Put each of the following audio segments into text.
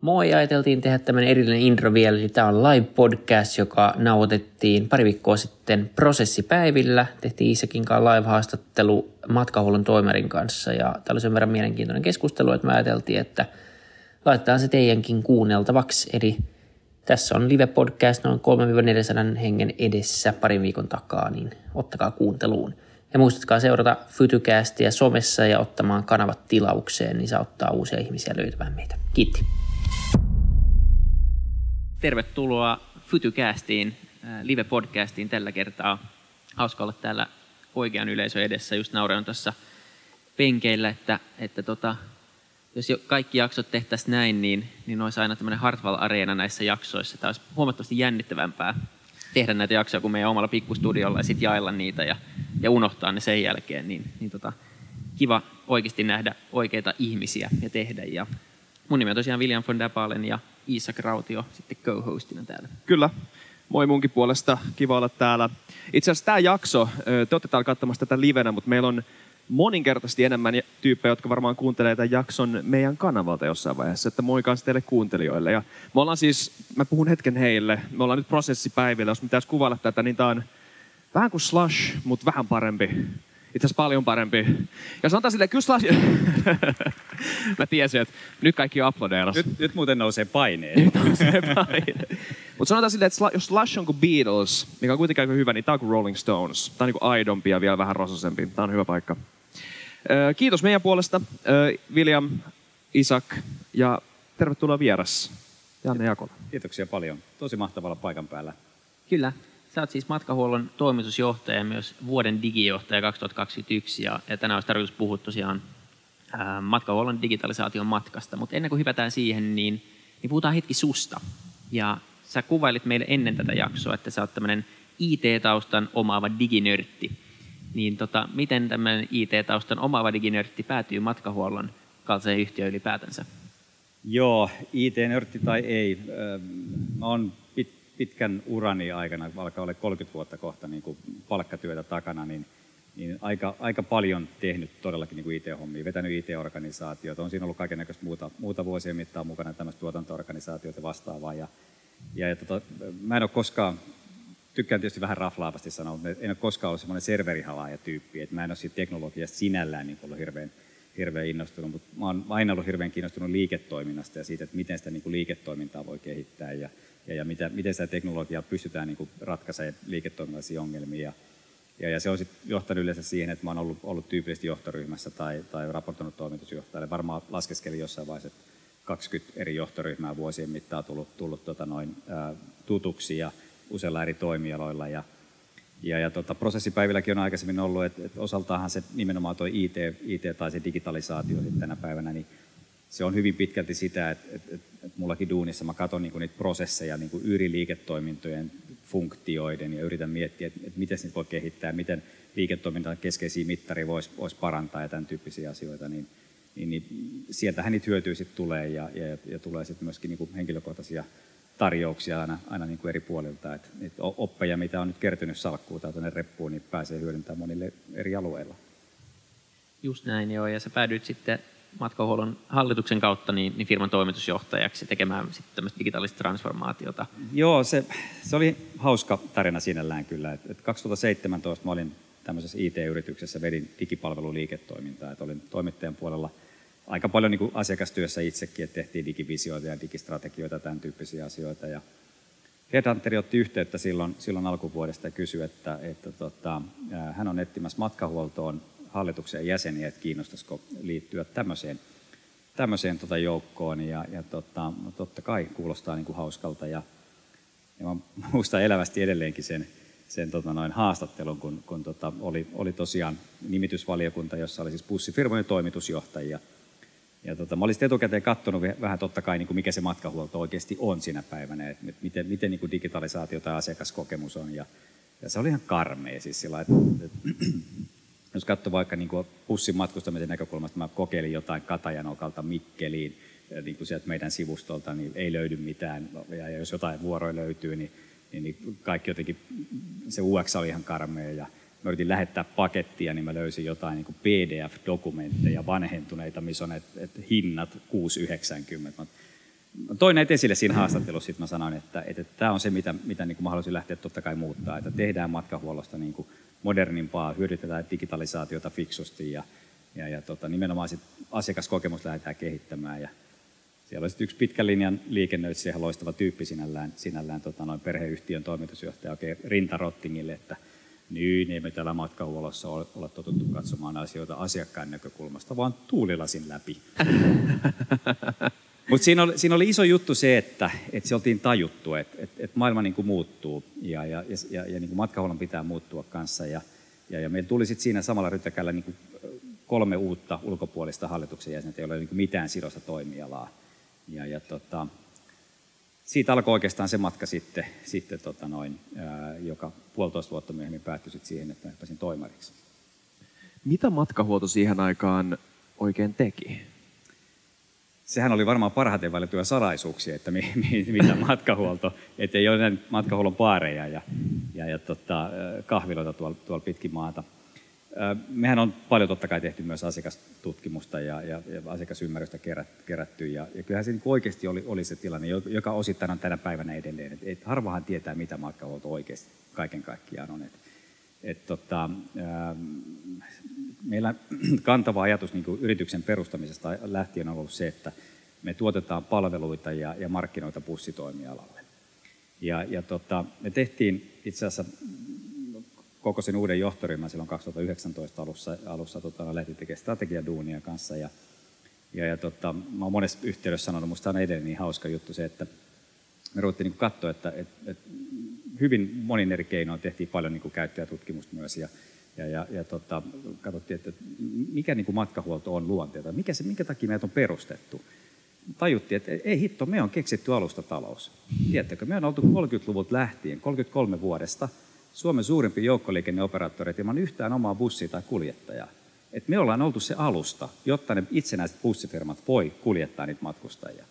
Moi, ajateltiin tehdä tämmöinen erillinen intro vielä, eli tämä on live podcast, joka nauhoitettiin pari viikkoa sitten prosessipäivillä. Tehtiin Isakin kanssa live-haastattelu matkahuollon toimerin kanssa ja tämä oli sen verran mielenkiintoinen keskustelu, että me ajateltiin, että laitetaan se teidänkin kuunneltavaksi. Eli tässä on live podcast noin 3-400 hengen edessä parin viikon takaa, niin ottakaa kuunteluun. Ja muistatkaa seurata Fytycastia somessa ja ottamaan kanavat tilaukseen, niin se auttaa uusia ihmisiä löytämään meitä. Kiitti. Tervetuloa Fytycastiin, äh, live-podcastiin tällä kertaa. Hauska olla täällä oikean yleisön edessä. Just naureon tuossa penkeillä, että, että tota, jos jo kaikki jaksot tehtäisiin näin, niin, niin olisi aina tämmöinen Hartwall-areena näissä jaksoissa. Tämä olisi huomattavasti jännittävämpää tehdä näitä jaksoja kuin meidän omalla pikkustudiolla ja sitten jaella niitä ja, ja unohtaa ne sen jälkeen. Niin, niin tota, kiva oikeasti nähdä oikeita ihmisiä ja tehdä. Ja mun nimi on tosiaan William von Dapalen ja Isak Rautio sitten co-hostina täällä. Kyllä. Moi munkin puolesta. Kiva olla täällä. Itse asiassa tämä jakso, te olette täällä katsomassa tätä livenä, mutta meillä on moninkertaisesti enemmän tyyppejä, jotka varmaan kuuntelee tämän jakson meidän kanavalta jossain vaiheessa. Että moi kanssa teille kuuntelijoille. Ja me ollaan siis, mä puhun hetken heille, me ollaan nyt prosessipäivillä, jos pitäisi kuvailla tätä, niin tämä on vähän kuin slush, mutta vähän parempi. Itse asiassa paljon parempi. Ja sanotaan silleen, kyllä slash... Mä tiesin, että nyt kaikki aplodeeras. Nyt, nyt muuten nousee paineet. Nyt nousee paine. Mutta sanotaan silleen, että jos Slash on kuin Beatles, mikä on kuitenkin aika hyvä, niin tämä on kuin Rolling Stones. Tämä on niin aidompi ja vielä vähän rososempi. Tämä on hyvä paikka. Kiitos meidän puolesta, William, Isak ja tervetuloa vieras, Janne Jakola. Kiitoksia paljon. Tosi mahtavalla paikan päällä. Kyllä. Sä oot siis matkahuollon toimitusjohtaja ja myös vuoden digijohtaja 2021 ja, ja tänään olisi tarkoitus puhua tosiaan ää, matkahuollon digitalisaation matkasta. Mutta ennen kuin hypätään siihen, niin, niin puhutaan hetki susta. Ja sä kuvailit meille ennen tätä jaksoa, että sä oot tämmöinen IT-taustan omaava diginörtti. Niin tota, miten tämmöinen IT-taustan omaava diginörtti päätyy matkahuollon kaltaiseen yhtiöön ylipäätänsä? Joo, IT-nörtti tai ei. Mä oon pitkän urani aikana, alkaa olla 30 vuotta kohta niin kuin palkkatyötä takana, niin, niin aika, aika paljon tehnyt todellakin niin kuin IT-hommia, vetänyt IT-organisaatioita. On siinä ollut kaikenlaista muuta, muuta vuosien mittaan mukana tämmöistä tuotanto-organisaatioita vastaavaa. Ja, ja, ja tota, mä en ole koskaan tykkään tietysti vähän raflaavasti sanoa, mutta en ole koskaan ollut semmoinen serverihalaaja-tyyppi, että mä en ole siitä teknologiasta sinällään niin ollut hirveän, hirveän innostunut, mutta mä oon aina ollut hirveän kiinnostunut liiketoiminnasta ja siitä, että miten sitä niin kuin liiketoimintaa voi kehittää ja, ja, ja mitä, miten sitä teknologiaa pystytään niin kuin ratkaisemaan liiketoiminnallisia ongelmia. Ja, ja, ja se on sitten johtanut yleensä siihen, että mä oon ollut, ollut tyypillisesti johtoryhmässä tai, tai raportoinut toimitusjohtajalle. Varmaan laskeskelin jossain vaiheessa, että 20 eri johtoryhmää vuosien mittaan tullut, tullut tota noin, ää, tutuksi ja useilla eri toimialoilla. Ja, ja, ja tota, prosessipäivilläkin on aikaisemmin ollut, että, että osaltaanhan se nimenomaan tuo IT, IT tai se digitalisaatio tänä päivänä, niin se on hyvin pitkälti sitä, että, että, että, että mullakin duunissa mä katson niin niitä prosesseja niin kuin liiketoimintojen funktioiden ja yritän miettiä, että, että miten niitä voi kehittää, miten liiketoiminnan keskeisiä mittaria voisi vois parantaa ja tämän tyyppisiä asioita, niin, niin, niin sieltähän niitä hyötyä sitten tulee ja, ja, ja tulee sitten myöskin niin henkilökohtaisia tarjouksia aina, aina niin kuin eri puolilta. Et, et oppeja, mitä on nyt kertynyt salkkuun tai tuonne reppuun, niin pääsee hyödyntämään monille eri alueilla. Just näin, joo. Ja sä päädyit sitten matkahuollon hallituksen kautta niin, niin firman toimitusjohtajaksi tekemään sitten digitaalista transformaatiota. Joo, se, se oli hauska tarina sinällään kyllä. Et, et 2017 mä olin tämmöisessä IT-yrityksessä, vedin digipalveluliiketoimintaa, että olin toimittajan puolella – aika paljon niin kuin asiakastyössä itsekin, että tehtiin digivisioita ja digistrategioita, tämän tyyppisiä asioita. Ja Headhunteri otti yhteyttä silloin, silloin alkuvuodesta ja kysyi, että, että tota, hän on etsimässä matkahuoltoon hallituksen jäseniä, että kiinnostaisiko liittyä tämmöiseen, tämmöiseen tota joukkoon. Ja, ja tota, totta kai kuulostaa niin kuin hauskalta. Ja, ja mä muistan elävästi edelleenkin sen, sen tota noin haastattelun, kun, kun tota oli, oli tosiaan nimitysvaliokunta, jossa oli siis bussifirmojen toimitusjohtajia – ja tota, mä olisin etukäteen katsonut vähän totta kai, niin kuin mikä se matkahuolto oikeasti on siinä päivänä, että miten, miten niin kuin digitalisaatio tai asiakaskokemus on. Ja, ja se oli ihan karmea siis sillä, että, että jos katsoo vaikka niin kuin bussin matkustamisen näkökulmasta, mä kokeilin jotain Katajanokalta Mikkeliin, niin kuin sieltä meidän sivustolta, niin ei löydy mitään. Ja jos jotain vuoroja löytyy, niin, niin, niin kaikki jotenkin, se UX oli ihan karmea. Ja, mä yritin lähettää pakettia, niin mä löysin jotain niin PDF-dokumentteja vanhentuneita, missä on et, et hinnat 6,90. toin näitä esille siinä haastattelussa, sitten mä sanoin, että, että, että tämä on se, mitä, mitä niin kuin mä haluaisin lähteä totta kai muuttaa, että tehdään matkahuollosta niin kuin modernimpaa, hyödytetään digitalisaatiota fiksusti ja, ja, ja tota, nimenomaan sit asiakaskokemus lähdetään kehittämään. Ja siellä oli yksi pitkän linjan liikennöitsijä, ihan loistava tyyppi sinällään, sinällään tota, noin perheyhtiön toimitusjohtaja oikein rintarottingille, että niin, ei me täällä matkahuollossa ole, ole totuttu katsomaan asioita asiakkaan näkökulmasta, vaan tuulilasin läpi. Mutta siinä, oli, siinä oli iso juttu se, että, että se oltiin tajuttu, että, että, että maailma niin kuin muuttuu ja, ja, ja, ja niin kuin matkahuollon pitää muuttua kanssa. Ja, ja, ja meillä tuli sitten siinä samalla rytäkällä niin kuin kolme uutta ulkopuolista hallituksen jäsentä, joilla ei ole niin mitään sidosta toimialaa. Ja, ja tota, siitä alkoi oikeastaan se matka sitten, sitten tota noin, ää, joka puolitoista vuotta myöhemmin päättyi sitten siihen, että pääsin toimariksi. Mitä matkahuolto siihen aikaan oikein teki? Sehän oli varmaan parhaiten valittuja salaisuuksia, että mi, mi, mitä matkahuolto, että ei ole matkahuollon paareja ja, ja, ja tota, kahviloita tuolla, tuolla pitkin maata. Mehän on paljon totta kai tehty myös asiakastutkimusta ja, ja, ja asiakasymmärrystä kerätty. Ja, ja kyllähän se niin oikeasti oli, oli se tilanne, joka osittain on tänä päivänä edelleen. Et, et harvahan tietää, mitä matkahuolto oikeasti kaiken kaikkiaan on. Et, et tota, meillä kantava ajatus niin yrityksen perustamisesta lähtien on ollut se, että me tuotetaan palveluita ja, ja markkinoita bussitoimialalle. Ja, ja tota, me tehtiin itse asiassa koko sen uuden johtoryhmän silloin 2019 alussa, alussa tota, lähti tekemään strategiaduunia kanssa. Ja, ja, ja tota, mä olen monessa yhteydessä sanonut, minusta on edelleen niin hauska juttu se, että me ruvettiin niin katsoa, että, että, että hyvin monin eri keinoin tehtiin paljon niin käyttäjätutkimusta myös. Ja, ja, ja, ja tota, katsottiin, että mikä niin kuin matkahuolto on luonteelta, mikä se, minkä takia meitä on perustettu. Tajuttiin, että ei hitto, me on keksitty alustatalous. Tiedättekö, me on oltu 30-luvulta lähtien, 33 vuodesta, Suomen suurimpi joukkoliikenneoperaattori ilman yhtään omaa bussia tai kuljettajaa. Et me ollaan oltu se alusta, jotta ne itsenäiset bussifirmat voi kuljettaa niitä matkustajia.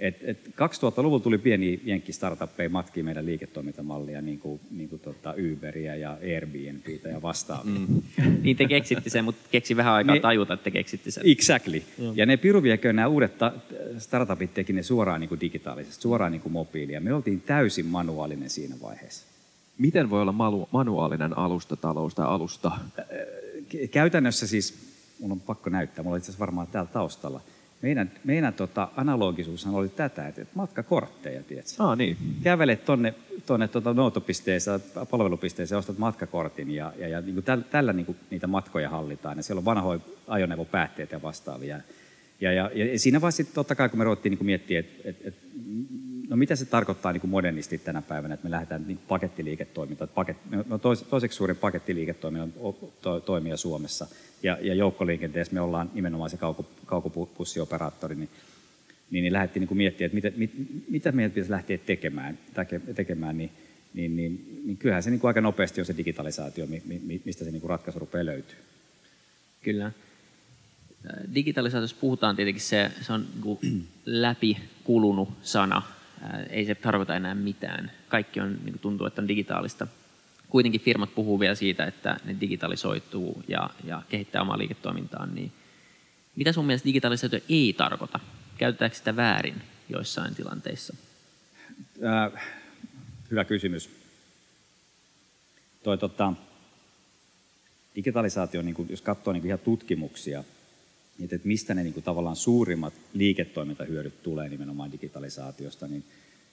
Et, et 2000-luvulla tuli pieni jenkki startuppeja matkiin meidän liiketoimintamallia, niin kuin, niin kuin tota Uberia ja Airbnbitä ja vastaavia. Mm. niin te keksitte sen, mutta keksi vähän aikaa ne, tajuta, että te keksitte sen. Exactly. Mm. Ja ne piruviekö nämä uudet ta- startupit teki ne suoraan niin kuin digitaalisesti, suoraan niin kuin mobiilia. Me oltiin täysin manuaalinen siinä vaiheessa. Miten voi olla malu- manuaalinen alustatalous tai alusta? Käytännössä siis, mun on pakko näyttää, mulla on itse asiassa varmaan täällä taustalla – meidän, meidän tota, analogisuushan oli tätä, että matkakortteja, tiedätkö? Ah, niin. Kävelet tonne, tonne tota, noutopisteeseen, palvelupisteeseen, ostat matkakortin ja, ja, ja niin kuin täl, tällä niin kuin niitä matkoja hallitaan. Ja siellä on vanhoja ajoneuvopäätteitä ja vastaavia. Ja, ja, ja siinä vaiheessa totta kai, kun me ruvettiin niin miettiä, että et, et, no mitä se tarkoittaa niin kuin modernisti tänä päivänä, että me lähdetään niin pakettiliiketoimintaan. Paket, no tois, toiseksi suurin pakettiliiketoiminta to, toimija Suomessa ja, ja joukkoliikenteessä me ollaan nimenomaan se kauko, kaukopussioperaattori, niin, niin, niin lähdettiin niin miettimään, että mitä, mit, mitä meidän pitäisi lähteä tekemään, tekemään niin, niin, niin, niin kyllähän se niin kuin aika nopeasti on se digitalisaatio, mistä se niin kuin ratkaisu rupeaa löytyy. Kyllä digitalisaatiossa puhutaan tietenkin se, se on läpikulunut sana. Ei se tarkoita enää mitään. Kaikki on, niin tuntuu, että on digitaalista. Kuitenkin firmat puhuu vielä siitä, että ne digitalisoituu ja, ja kehittää omaa liiketoimintaan. Niin mitä sun mielestä digitalisaatio ei tarkoita? Käytetäänkö sitä väärin joissain tilanteissa? Äh, hyvä kysymys. Toi, tota, digitalisaatio, niin kun, jos katsoo niin ihan tutkimuksia, että, että mistä ne niin kuin, tavallaan suurimmat liiketoimintahyödyt tulee nimenomaan digitalisaatiosta, niin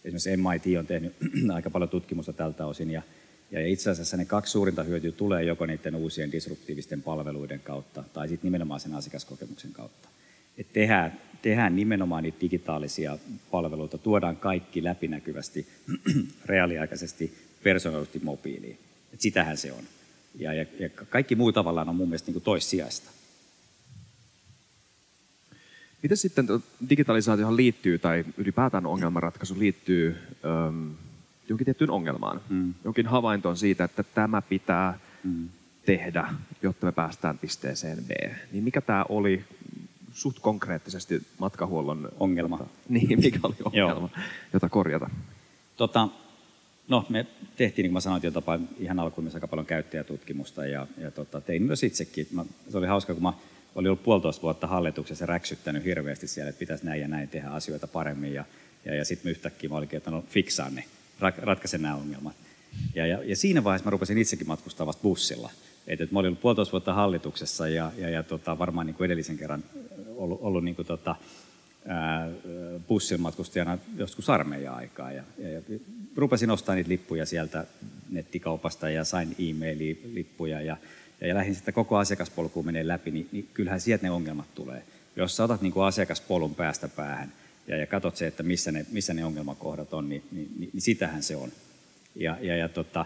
esimerkiksi MIT on tehnyt aika paljon tutkimusta tältä osin, ja, ja itse asiassa ne kaksi suurinta hyötyä tulee joko niiden uusien disruptiivisten palveluiden kautta, tai sitten nimenomaan sen asiakaskokemuksen kautta. Että tehdään, tehdään nimenomaan niitä digitaalisia palveluita, tuodaan kaikki läpinäkyvästi, reaaliaikaisesti, personaalisesti mobiiliin. Et sitähän se on. Ja, ja, ja kaikki muu tavallaan on mun mielestä niin kuin toissijaista. Miten sitten digitalisaatiohan liittyy, tai ylipäätään ongelmanratkaisu liittyy äm, jonkin tiettyyn ongelmaan, mm. jonkin havaintoon siitä, että tämä pitää mm. tehdä, jotta me päästään pisteeseen B. Niin mikä tämä oli suht konkreettisesti matkahuollon ongelma? Niin, mikä oli ongelma, jota korjata? Tota, no, me tehtiin, niin kuin mä sanoin jo ihan alkuun aika paljon käyttäjätutkimusta ja, ja tota, tein myös itsekin. Mä, se oli hauska, kun mä oli ollut puolitoista vuotta hallituksessa räksyttänyt hirveästi siellä, että pitäisi näin ja näin tehdä asioita paremmin. Ja, ja, ja sitten yhtäkkiä mä olikin, että no fiksaan ne, ratkaisen nämä ongelmat. Ja, ja, ja siinä vaiheessa mä rupesin itsekin matkustaa vasta bussilla. Et, et mä olin ollut puolitoista vuotta hallituksessa ja, ja, ja tota, varmaan niin kuin edellisen kerran ollut, ollut niin kuin tota, bussin matkustajana joskus armeija-aikaa. Ja, ja, ja rupesin ostamaan niitä lippuja sieltä nettikaupasta ja sain e-maili-lippuja ja, ja, lähdin sitten koko asiakaspolkuun menee läpi, niin, niin kyllähän sieltä ne ongelmat tulee. Jos sä otat niin kuin asiakaspolun päästä päähän ja, ja katsot se, että missä ne, missä ne ongelmakohdat on, niin, niin, niin, niin sitähän se on. Ja, ja, ja tota,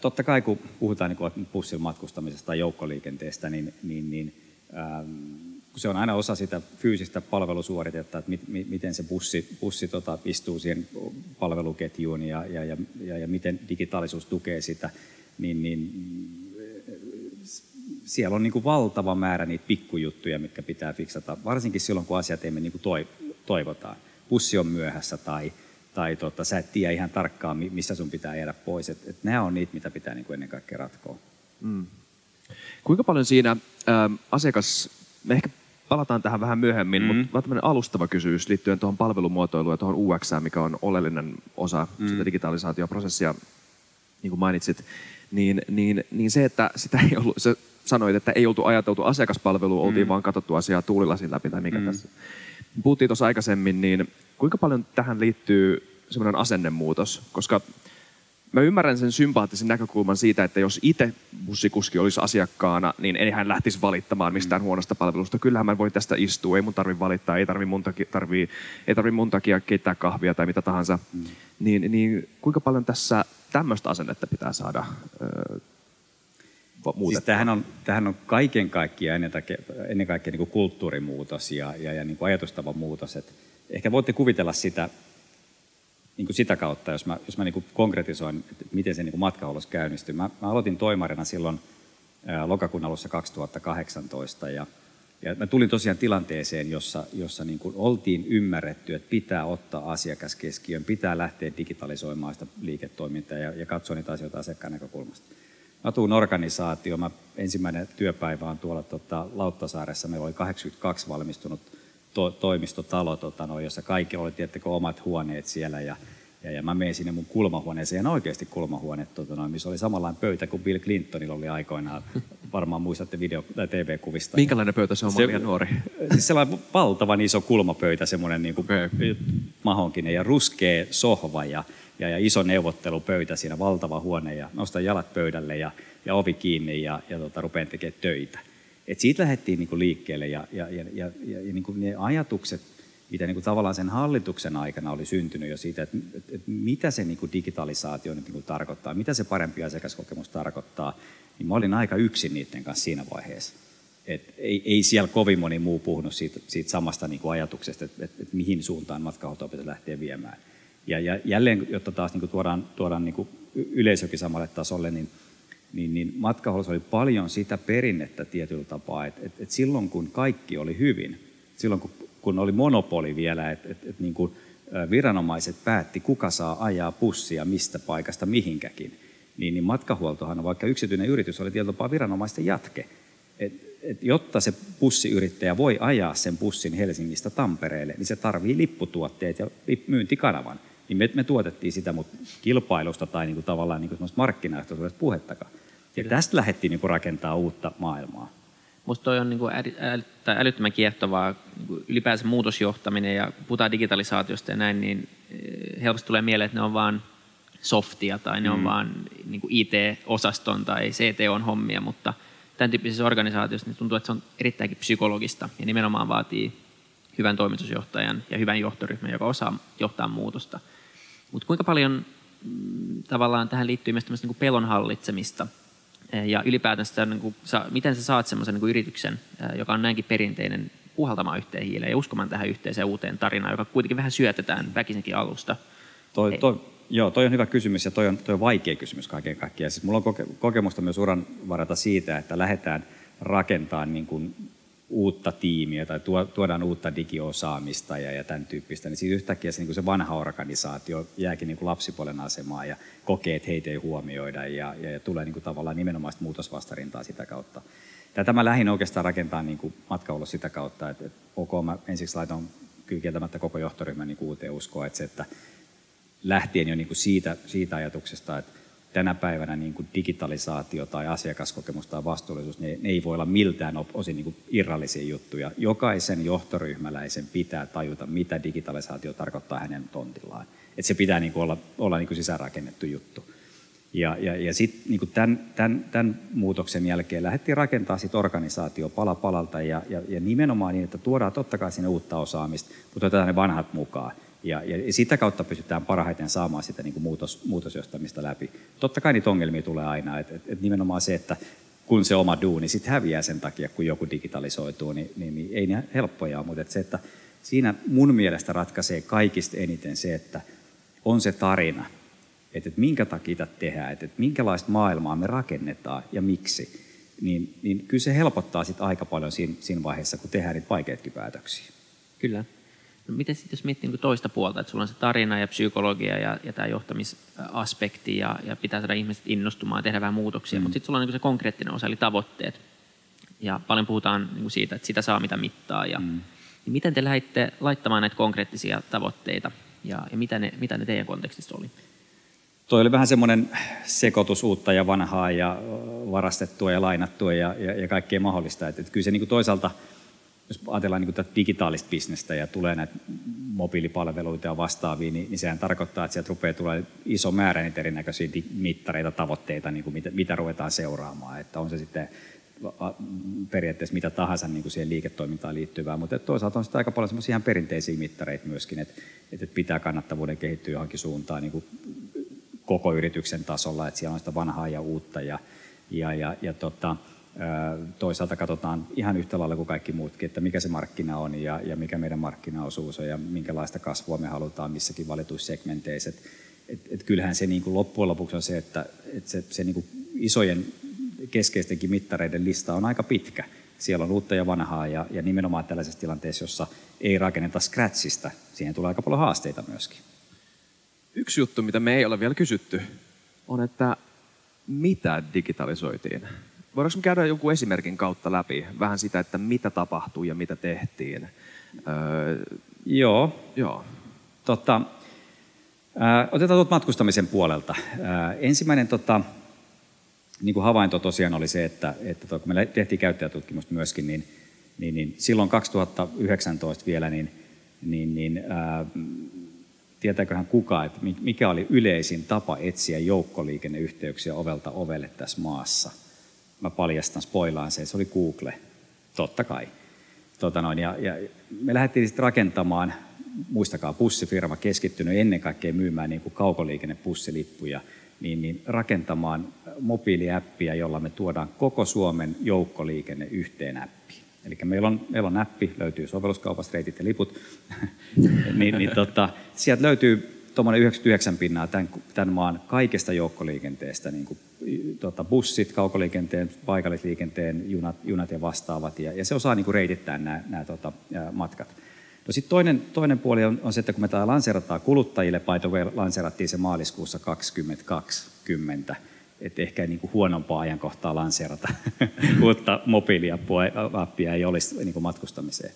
totta kai kun puhutaan niin bussin matkustamisesta tai joukkoliikenteestä, niin, niin, niin ähm, se on aina osa sitä fyysistä palvelusuoritetta, että mit, mi, miten se bussi, bussi tota, istuu siihen palveluketjuun ja, ja, ja, ja, ja miten digitaalisuus tukee sitä, niin, niin siellä on niin kuin valtava määrä niitä pikkujuttuja, mitkä pitää fiksata, varsinkin silloin, kun asiat ei mene niin kuin toivotaan. Bussi on myöhässä tai, tai tota, sä et tiedä ihan tarkkaan, missä sun pitää jäädä pois. Et, et nämä on niitä, mitä pitää niin kuin ennen kaikkea ratkoa. Mm. Kuinka paljon siinä ä, asiakas, me ehkä palataan tähän vähän myöhemmin, mm. mutta tämmöinen alustava kysymys liittyen tuohon palvelumuotoiluun ja tuohon UX, mikä on oleellinen osa mm. sitä digitalisaatioprosessia, niin kuin mainitsit, niin, niin, niin se, että sitä ei ollut, se sanoit, että ei oltu ajateltu asiakaspalvelua, oltiin mm. vaan katsottu asiaa tuulilasin läpi tai mikä mm. tässä. Puhuttiin tuossa aikaisemmin, niin kuinka paljon tähän liittyy semmoinen asennemuutos, koska mä ymmärrän sen sympaattisen näkökulman siitä, että jos itse bussikuski olisi asiakkaana, niin ei hän lähtisi valittamaan mistään mm. huonosta palvelusta. Kyllähän mä voin tästä istua, ei mun tarvi valittaa, ei tarvi mun takia, tarvii, ei tarvi mun takia keittää kahvia tai mitä tahansa. Mm. Niin, niin kuinka paljon tässä tämmöistä asennetta pitää saada öö, Siis tämähän, on, tämähän on kaiken kaikkiaan ennen, kaikkea, ennen kaikkea niin kuin kulttuurimuutos ja, ja, ja niin kuin ajatustavan muutos. Et ehkä voitte kuvitella sitä niin kuin sitä kautta, jos mä, jos mä niin kuin konkretisoin, että miten se niin kuin matkahuollossa käynnistyy. Mä, mä aloitin toimarina silloin ää, lokakuun alussa 2018 ja, ja mä tulin tosiaan tilanteeseen, jossa, jossa niin kuin oltiin ymmärretty, että pitää ottaa asiakas keskiöön, pitää lähteä digitalisoimaan sitä liiketoimintaa ja, ja katsoa niitä asioita asiakkaan näkökulmasta. Mä tuun organisaatio, mä ensimmäinen työpäivä on tuolla tota, Lauttasaaressa, meillä oli 82 valmistunut to, toimistotalo, tota, no, jossa kaikki oli tiettekö, omat huoneet siellä ja, ja, ja mä menin sinne mun kulmahuoneeseen, ja oikeasti kulmahuone, tota, no, missä oli samanlainen pöytä kuin Bill Clintonilla oli aikoinaan, varmaan muistatte video- tai TV-kuvista. Minkälainen pöytä se on, se, liian nuori? Siis sellainen valtavan iso kulmapöytä, semmoinen niin kuin okay. mahonkinen ja ruskea sohva ja, ja, ja iso neuvottelupöytä siinä, valtava huone ja nostan jalat pöydälle ja, ja ovi kiinni ja, ja tota, rupean tekemään töitä. Et siitä lähdettiin niin kuin liikkeelle ja, ja, ja, ja, ja, ja niin kuin ne ajatukset, mitä niin kuin tavallaan sen hallituksen aikana oli syntynyt jo siitä, että, että, että mitä se niin kuin digitalisaatio nyt niin kuin tarkoittaa, mitä se parempi asiakaskokemus tarkoittaa, niin mä olin aika yksin niiden kanssa siinä vaiheessa. Et ei, ei siellä kovin moni muu puhunut siitä, siitä samasta niin kuin ajatuksesta, että, että, että mihin suuntaan matkahuoltoa pitäisi lähteä viemään. Ja, ja jälleen, jotta taas niin kuin tuodaan, tuodaan niin kuin yleisökin samalle tasolle, niin niin, niin matkahuollossa oli paljon sitä perinnettä tietyllä tapaa, että, että, että silloin kun kaikki oli hyvin, silloin kun, kun oli monopoli vielä, että, että, että niin kuin viranomaiset päätti, kuka saa ajaa pussia mistä paikasta mihinkäkin, niin, niin matkahuoltohan, vaikka yksityinen yritys, oli tietyllä tapaa viranomaisten jatke. Et, et jotta se bussiyrittäjä voi ajaa sen bussin Helsingistä Tampereelle, niin se tarvii lipputuotteet ja myyntikanavan. Niin me, me tuotettiin sitä, mutta kilpailusta tai niin kuin tavallaan niin kuin markkinaehtoisuudesta puhettakaan. Ja tästä lähdettiin niin rakentaa uutta maailmaa. Minusta toi on niin kuin älyttömän kiehtovaa niin ylipäänsä muutosjohtaminen ja puhutaan digitalisaatiosta ja näin, niin eh, helposti tulee mieleen, että ne on vaan softia tai ne mm. on vaan niin kuin IT-osaston tai CTOn hommia, mutta tämän tyyppisessä organisaatiossa niin tuntuu, että se on erittäinkin psykologista ja nimenomaan vaatii hyvän toimitusjohtajan ja hyvän johtoryhmän, joka osaa johtaa muutosta. Mutta kuinka paljon mm, tavallaan tähän liittyy myös niin kuin pelon hallitsemista ja ylipäätään sitä, niin kuin, miten sä saat semmoisen niin yrityksen, eh, joka on näinkin perinteinen, puhaltamaan yhteen hiileen ja uskomaan tähän yhteiseen uuteen tarinaan, joka kuitenkin vähän syötetään väkisinkin alusta. Toi, toi, joo, toi on hyvä kysymys ja toi on, toi on vaikea kysymys kaiken kaikkiaan. Siis mulla on koke, kokemusta myös uran varata siitä, että lähdetään rakentamaan niin kuin uutta tiimiä tai tuodaan uutta digiosaamista ja, ja tämän tyyppistä, niin siitä yhtäkkiä se, niin kuin se vanha organisaatio jääkin niin kuin lapsipuolen asemaan ja kokee, että heitä ei huomioida ja, ja, ja tulee niin kuin tavallaan nimenomaan muutosvastarintaa sitä kautta. Tätä mä lähdin oikeastaan rakentaa niin kuin matkaulo sitä kautta, että, että ok, mä ensiksi laitan kyllä kieltämättä koko johtoryhmän niin uuteen uskoon, että se, että lähtien jo niin kuin siitä, siitä ajatuksesta, että tänä päivänä niin kuin digitalisaatio tai asiakaskokemus tai vastuullisuus, ne, ne ei voi olla miltään osin niin kuin irrallisia juttuja. Jokaisen johtoryhmäläisen pitää tajuta, mitä digitalisaatio tarkoittaa hänen tontillaan. Että se pitää niin kuin olla, olla niin kuin sisäänrakennettu juttu. Ja, ja, ja sitten niin tämän, tämän, tämän muutoksen jälkeen lähdettiin rakentamaan sit organisaatio pala palalta ja, ja, ja nimenomaan niin, että tuodaan totta kai sinne uutta osaamista, mutta otetaan ne vanhat mukaan. Ja, ja sitä kautta pystytään parhaiten saamaan sitä niin kuin muutos, muutosjohtamista läpi. Totta kai niitä ongelmia tulee aina, että et, et nimenomaan se, että kun se oma duuni sitten häviää sen takia, kun joku digitalisoituu, niin, niin, niin ei ne helppoja ole, mutta et se, että siinä mun mielestä ratkaisee kaikista eniten se, että on se tarina, että, että minkä takia tätä tehdään, että, että minkälaista maailmaa me rakennetaan ja miksi, niin, niin kyllä se helpottaa sitten aika paljon siinä, siinä vaiheessa, kun tehdään niitä vaikeitakin päätöksiä. Kyllä. No miten sitten jos miettii niin toista puolta, että sulla on se tarina ja psykologia ja, ja tämä johtamisaspekti ja, ja pitää saada ihmiset innostumaan, tehdä vähän muutoksia, mm. mutta sitten sulla on niin se konkreettinen osa, eli tavoitteet. Ja paljon puhutaan niin siitä, että sitä saa mitä mittaa. Ja, mm. niin miten te lähditte laittamaan näitä konkreettisia tavoitteita ja, ja mitä, ne, mitä ne teidän kontekstissa oli? Toi oli vähän semmoinen sekoitus uutta ja vanhaa ja varastettua ja lainattua ja, ja, ja kaikkea mahdollista. Et, et kyllä se niin kuin toisaalta – jos ajatellaan niin tätä digitaalista bisnestä ja tulee näitä mobiilipalveluita ja vastaavia, niin, niin sehän tarkoittaa, että sieltä rupeaa tulee iso määrä niitä erinäköisiä mittareita, tavoitteita, niin kuin mitä, mitä ruvetaan seuraamaan. Että on se sitten periaatteessa mitä tahansa niin kuin siihen liiketoimintaan liittyvää, mutta toisaalta on sitten aika paljon semmoisia ihan perinteisiä mittareita myöskin, että, että pitää kannattavuuden kehittyä johonkin suuntaan niin kuin koko yrityksen tasolla, että siellä on sitä vanhaa ja uutta ja, ja, ja, ja tota, Toisaalta katsotaan ihan yhtä lailla kuin kaikki muutkin, että mikä se markkina on ja, ja mikä meidän markkinaosuus on ja minkälaista kasvua me halutaan missäkin valituissa segmenteissä. Et, et, et kyllähän se niin kuin loppujen lopuksi on se, että et se, se niin kuin isojen keskeistenkin mittareiden lista on aika pitkä. Siellä on uutta ja vanhaa ja, ja nimenomaan tällaisessa tilanteessa, jossa ei rakenneta scratchista, siihen tulee aika paljon haasteita myöskin. Yksi juttu, mitä me ei ole vielä kysytty, on, että mitä digitalisoitiin? Voidaanko käydä joku esimerkin kautta läpi vähän sitä, että mitä tapahtui ja mitä tehtiin? Öö, joo. joo. Tota, ää, otetaan tuolta matkustamisen puolelta. Ää, ensimmäinen tota, niin kuin havainto tosiaan oli se, että, että to, kun me tehtiin käyttäjätutkimusta myöskin, niin, niin, niin silloin 2019 vielä, niin, niin, niin ää, tietääköhän kukaan, että mikä oli yleisin tapa etsiä joukkoliikenneyhteyksiä ovelta ovelle tässä maassa – mä paljastan, spoilaan se, se oli Google, totta kai. Tota noin, ja, ja me lähdettiin sitten rakentamaan, muistakaa bussifirma keskittynyt ennen kaikkea myymään niin kuin kaukoliikennebussilippuja, niin, niin rakentamaan mobiiliäppiä, jolla me tuodaan koko Suomen joukkoliikenne yhteen appiin. Eli meillä on, meillä on appi, löytyy sovelluskaupasta reitit ja liput, niin, niin tota, sieltä löytyy tuommoinen 99 pinnaa tämän, tämän maan kaikesta joukkoliikenteestä, niin kuin, tota, bussit, kaukoliikenteen, paikallisliikenteen, junat, junat ja vastaavat, ja, ja se osaa niin kuin reitittää nämä, nämä tota, matkat. No sitten toinen, toinen puoli on, on se, että kun me tämä lanseerataan kuluttajille, by the way, lanseerattiin se maaliskuussa 2020, että ehkä niin kuin huonompaa ajankohtaa lanseerata uutta mobiiliappia ei olisi niin kuin matkustamiseen.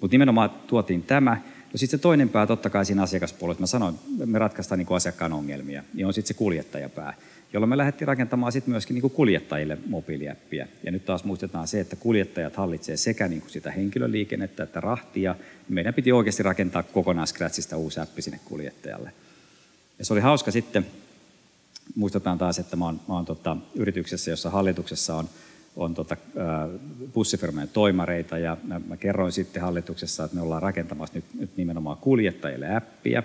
Mutta nimenomaan tuotiin tämä, No sitten se toinen pää totta kai siinä asiakaspuolella, mä sanoin, me ratkaistaan niin asiakkaan ongelmia, niin on sitten se kuljettajapää, jolloin me lähdettiin rakentamaan sitten myöskin niin kuljettajille mobiiliäppiä. Ja nyt taas muistetaan se, että kuljettajat hallitsee sekä niin kuin sitä henkilöliikennettä että rahtia. Meidän piti oikeasti rakentaa kokonaan Scratchista uusi appi sinne kuljettajalle. Ja se oli hauska sitten, muistetaan taas, että mä oon, mä oon tota, yrityksessä, jossa hallituksessa on on tota, bussifirmojen toimareita ja mä, mä kerroin sitten hallituksessa, että me ollaan rakentamassa nyt, nyt nimenomaan kuljettajille appia,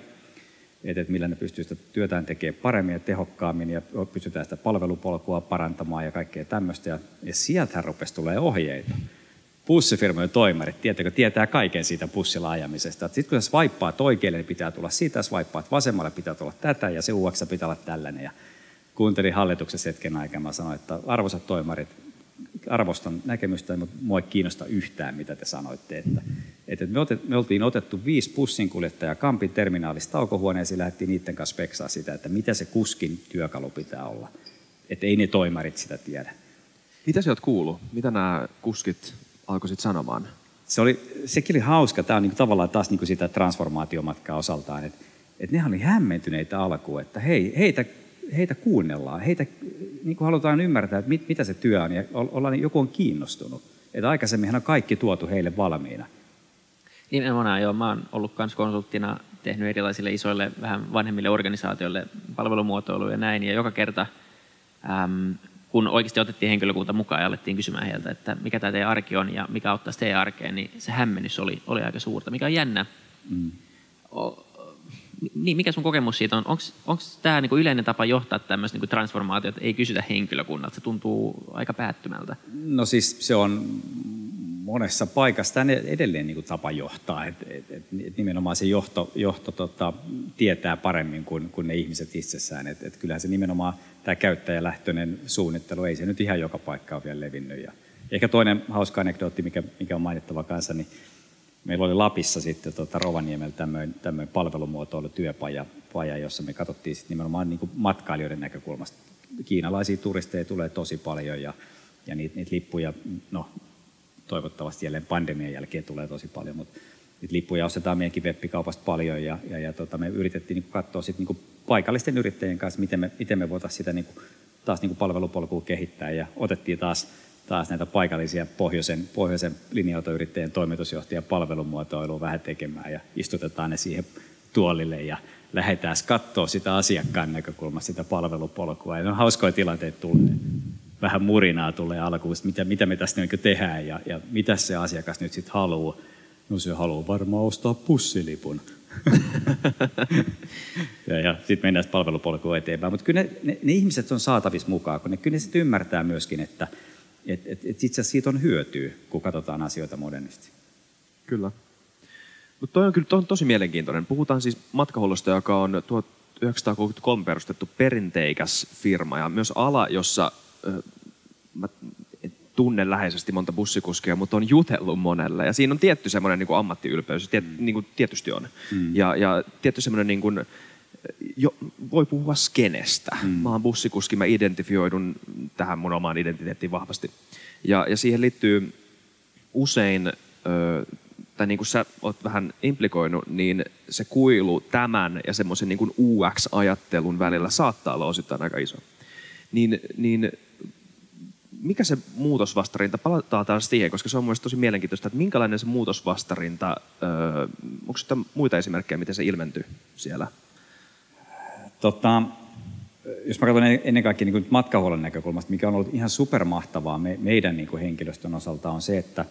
että, että millä ne pystyy sitä työtään tekemään paremmin ja tehokkaammin ja pystytään sitä palvelupolkua parantamaan ja kaikkea tämmöistä. Ja, ja sieltähän rupesi tulee ohjeita. Bussifirmojen toimarit, tietääkö, tietää kaiken siitä bussilla ajamisesta. Sitten kun sä swipeaat oikealle, niin pitää tulla sitä, swipeaat vasemmalle, pitää tulla tätä ja se UX pitää olla tällainen. Ja kuuntelin hallituksessa hetken aikaa, mä sanoin, että arvoisat toimarit, arvostan näkemystä, mutta mua ei kiinnosta yhtään, mitä te sanoitte. Että, että me, otet, me oltiin otettu viisi pussinkuljettajaa Kampin terminaalista taukohuoneeseen ja lähdettiin niiden kanssa speksaa sitä, että mitä se kuskin työkalu pitää olla. Että ei ne toimarit sitä tiedä. Mitä sä oot kuullut? Mitä nämä kuskit alkoisit sanomaan? Se oli, sekin oli hauska. Tämä on niin tavallaan taas niin sitä transformaatiomatkaa osaltaan. Että et nehän oli hämmentyneitä alkuun, että hei, heitä, heitä kuunnellaan. Heitä niin halutaan ymmärtää, että mit, mitä se työ on ja ollaan, joku on kiinnostunut. Että aikaisemminhan on kaikki tuotu heille valmiina. Nimenomaan joo. Mä oon ollut myös konsulttina, tehnyt erilaisille isoille, vähän vanhemmille organisaatioille palvelumuotoiluja ja näin. Ja joka kerta, äm, kun oikeasti otettiin henkilökunta mukaan ja alettiin kysymään heiltä, että mikä tämä teidän arki on ja mikä auttaa teidän arkeen, niin se hämmennys oli, oli aika suurta, mikä on jännä. Mm. O, niin, mikä sun kokemus siitä on? Onko tämä niinku yleinen tapa johtaa tämmöistä niinku transformaatiota, ei kysytä henkilökunnalta? Se tuntuu aika päättymältä. No siis se on monessa paikassa tämä edelleen niin kuin tapa johtaa. Et, et, et, et nimenomaan se johto, johto tota, tietää paremmin kuin, kuin ne ihmiset itsessään. Et, et kyllähän se nimenomaan tämä käyttäjälähtöinen suunnittelu, ei se nyt ihan joka paikka ole vielä levinnyt. Ja ehkä toinen hauska anekdootti, mikä, mikä on mainittava kanssa, niin meillä oli Lapissa sitten tota Rovaniemellä tämmöinen, tämmöinen palvelumuotoilutyöpaja, paja, jossa me katsottiin sitten nimenomaan niin matkailijoiden näkökulmasta. Kiinalaisia turisteja tulee tosi paljon ja, ja niitä, niitä lippuja, no toivottavasti jälleen pandemian jälkeen tulee tosi paljon, mutta niitä lippuja ostetaan meidänkin webbikaupasta paljon ja, ja, ja tota, me yritettiin niin katsoa sit niin paikallisten yrittäjien kanssa, miten me, miten me voitaisiin sitä niin kuin, taas niin palvelupolkua kehittää ja otettiin taas, taas näitä paikallisia pohjoisen, pohjoisen linja-autoyrittäjien toimitusjohtaja palvelumuotoilua vähän tekemään ja istutetaan ne siihen tuolille ja lähdetään katsoa sitä asiakkaan näkökulmasta, sitä palvelupolkua. Ja on hauskoja tilanteita tulee vähän murinaa tulee alkuun, mitä, mitä me tästä niin tehdään ja, ja mitä se asiakas nyt sitten haluaa. No se haluaa varmaan ostaa pussilipun. ja, ja sitten mennään palvelupolkuun eteenpäin. Mutta kyllä ne, ne, ne, ihmiset on saatavissa mukaan, kun ne kyllä ne sitten ymmärtää myöskin, että et, et, et itse asiassa siitä on hyötyä, kun katsotaan asioita modernisti. Kyllä. Mutta toi on kyllä to, tosi mielenkiintoinen. Puhutaan siis matkahuollosta, joka on 1963 perustettu perinteikäs firma ja myös ala, jossa mä tunnen läheisesti monta bussikuskia, mutta on jutellut monelle. Ja siinä on tietty semmoinen niin ammattiylpeys, tiet, mm. niin kuin tietysti on. Mm. Ja, ja tietty semmoinen, niin kuin, jo, voi puhua skenestä. Mm. Mä oon bussikuski, mä identifioidun tähän mun omaan identiteettiin vahvasti. Ja, ja siihen liittyy usein, ö, tai niin kuin sä oot vähän implikoinut, niin se kuilu tämän ja semmoisen niin UX-ajattelun välillä saattaa olla osittain aika iso. Niin, niin mikä se muutosvastarinta, palataan taas siihen, koska se on mielestäni tosi mielenkiintoista, että minkälainen se muutosvastarinta, öö, onko sitä muita esimerkkejä, miten se ilmentyy siellä? Tota, jos mä katson ennen kaikkea niin matkahuollon näkökulmasta, mikä on ollut ihan supermahtavaa me, meidän niin henkilöstön osalta, on se, että,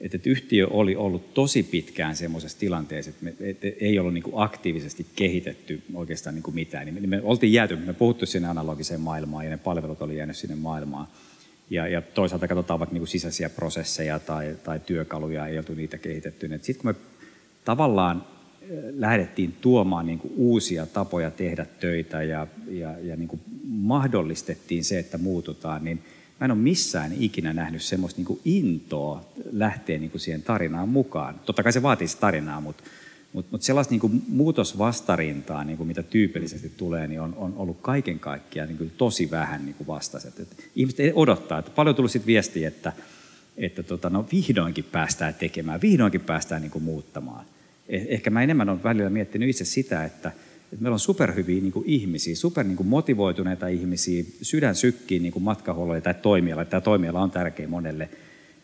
että yhtiö oli ollut tosi pitkään semmoisessa tilanteessa, että, me, että ei ollut niin aktiivisesti kehitetty oikeastaan niin mitään. Niin me oltiin jääty, me puhuttu sinne analogiseen maailmaan ja ne palvelut oli jäänyt sinne maailmaan. Ja, ja toisaalta katsotaan vaikka niin sisäisiä prosesseja tai, tai työkaluja, ei oltu niitä kehitetty. Sitten kun me tavallaan lähdettiin tuomaan niin uusia tapoja tehdä töitä ja, ja, ja niin mahdollistettiin se, että muututaan, niin mä en ole missään ikinä nähnyt semmoista niin intoa lähteä niin siihen tarinaan mukaan. Totta kai se vaatii tarinaa, mutta mutta mut sellaista niin muutosvastarintaa, niin kuin mitä tyypillisesti tulee, niin on, on ollut kaiken kaikkiaan niin tosi vähän niin vastaiset. Et ihmiset odottaa, että paljon tullut sitten viestiä, että, että tota, no, vihdoinkin päästään tekemään, vihdoinkin päästään niin kuin muuttamaan. Eh, ehkä mä enemmän olen välillä miettinyt itse sitä, että, että meillä on superhyviä niin kuin ihmisiä, super niin kuin motivoituneita ihmisiä, sydän sykkii niin matkahuollolle tai toimiala. Tämä toimiala on tärkeä monelle –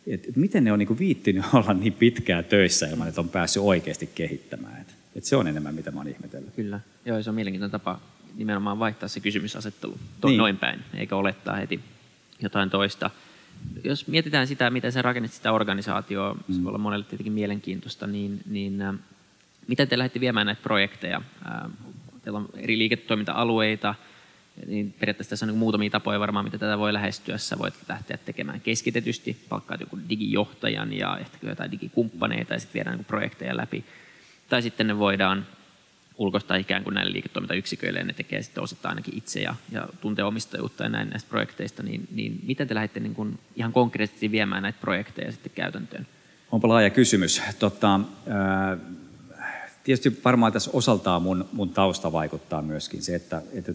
et miten ne on niinku viittinyt olla niin pitkään töissä ilman, että on päässyt oikeasti kehittämään. Et, et se on enemmän, mitä mä oon ihmetellyt. Kyllä. Joo, se on mielenkiintoinen tapa nimenomaan vaihtaa se kysymysasettelu to- niin. noin päin, eikä olettaa heti jotain toista. Jos mietitään sitä, miten sä rakennit sitä organisaatioa, mm. se voi olla monelle tietenkin mielenkiintoista, niin, niin äh, miten te lähdette viemään näitä projekteja? Äh, teillä on eri liiketoiminta-alueita, niin periaatteessa tässä on niin muutamia tapoja varmaan, mitä tätä voi lähestyä. Sä voit lähteä tekemään keskitetysti, palkkaat joku digijohtajan ja ehkä jotain digikumppaneita ja sitten viedään niin projekteja läpi. Tai sitten ne voidaan ulkoistaa ikään kuin näille liiketoimintayksiköille ja ne tekee sitten osittain ainakin itse ja, ja tuntee omistajuutta ja näin näistä projekteista, niin, niin miten te lähdette niin kuin ihan konkreettisesti viemään näitä projekteja sitten käytäntöön? Onpa laaja kysymys. Tota, ää, tietysti varmaan tässä osaltaan mun, mun tausta vaikuttaa myöskin se, että, että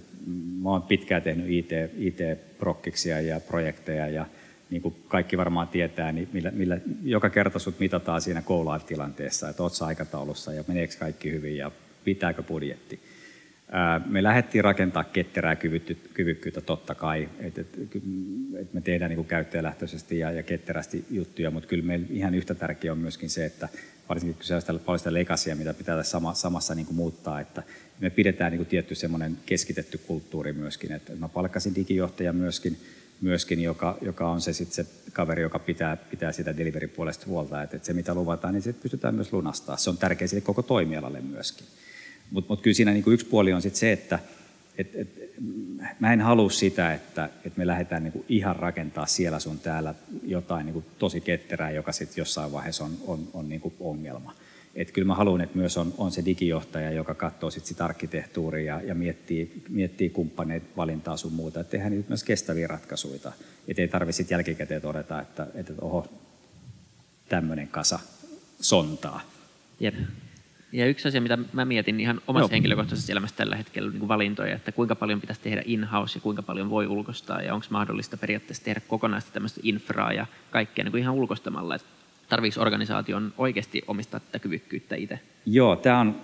mä oon pitkään tehnyt IT, IT-prokkiksia ja projekteja ja niin kuin kaikki varmaan tietää, niin millä, millä joka kerta sut mitataan siinä go tilanteessa että ootko aikataulussa ja meneekö kaikki hyvin ja pitääkö budjetti. Me lähdettiin rakentaa ketterää kyvykkyyttä totta kai, että et, et me tehdään niin kuin käyttäjälähtöisesti ja, ja ketterästi juttuja, mutta kyllä meillä ihan yhtä tärkeää on myöskin se, että varsinkin kun on paljon sitä legasia, mitä pitää tässä sama, samassa niin kuin muuttaa, että me pidetään niin kuin tietty semmoinen keskitetty kulttuuri myöskin, että mä palkkasin digijohtajan myöskin, myöskin joka, joka on se, sit se kaveri, joka pitää, pitää sitä delivery-puolesta huolta, että, että se mitä luvataan, niin se pystytään myös lunastaa. Se on tärkeää sille koko toimialalle myöskin. Mutta mut kyllä siinä niin kuin yksi puoli on sit se, että et, et, mä en halua sitä, että et me lähdetään niin kuin ihan rakentaa siellä sun täällä jotain niin kuin tosi ketterää, joka sitten jossain vaiheessa on, on, on niin kuin ongelma. Et kyllä mä haluan, että myös on, on se digijohtaja, joka katsoo sit sitä arkkitehtuuria ja miettii, miettii kumppaneita, valintaa sun muuta. Että tehdään nyt myös kestäviä ratkaisuja. Että ei tarvitse jälkikäteen todeta, että, että oho, tämmöinen kasa sontaa. Jep. Ja yksi asia, mitä mä mietin ihan omassa Joo. henkilökohtaisessa elämässä tällä hetkellä, niin kuin valintoja, että kuinka paljon pitäisi tehdä in-house ja kuinka paljon voi ulkostaa ja onko mahdollista periaatteessa tehdä kokonaista tämmöistä infraa ja kaikkea niin kuin ihan ulkostamalla. Että tarviiko organisaation oikeasti omistaa tätä kyvykkyyttä itse? Joo, tämä on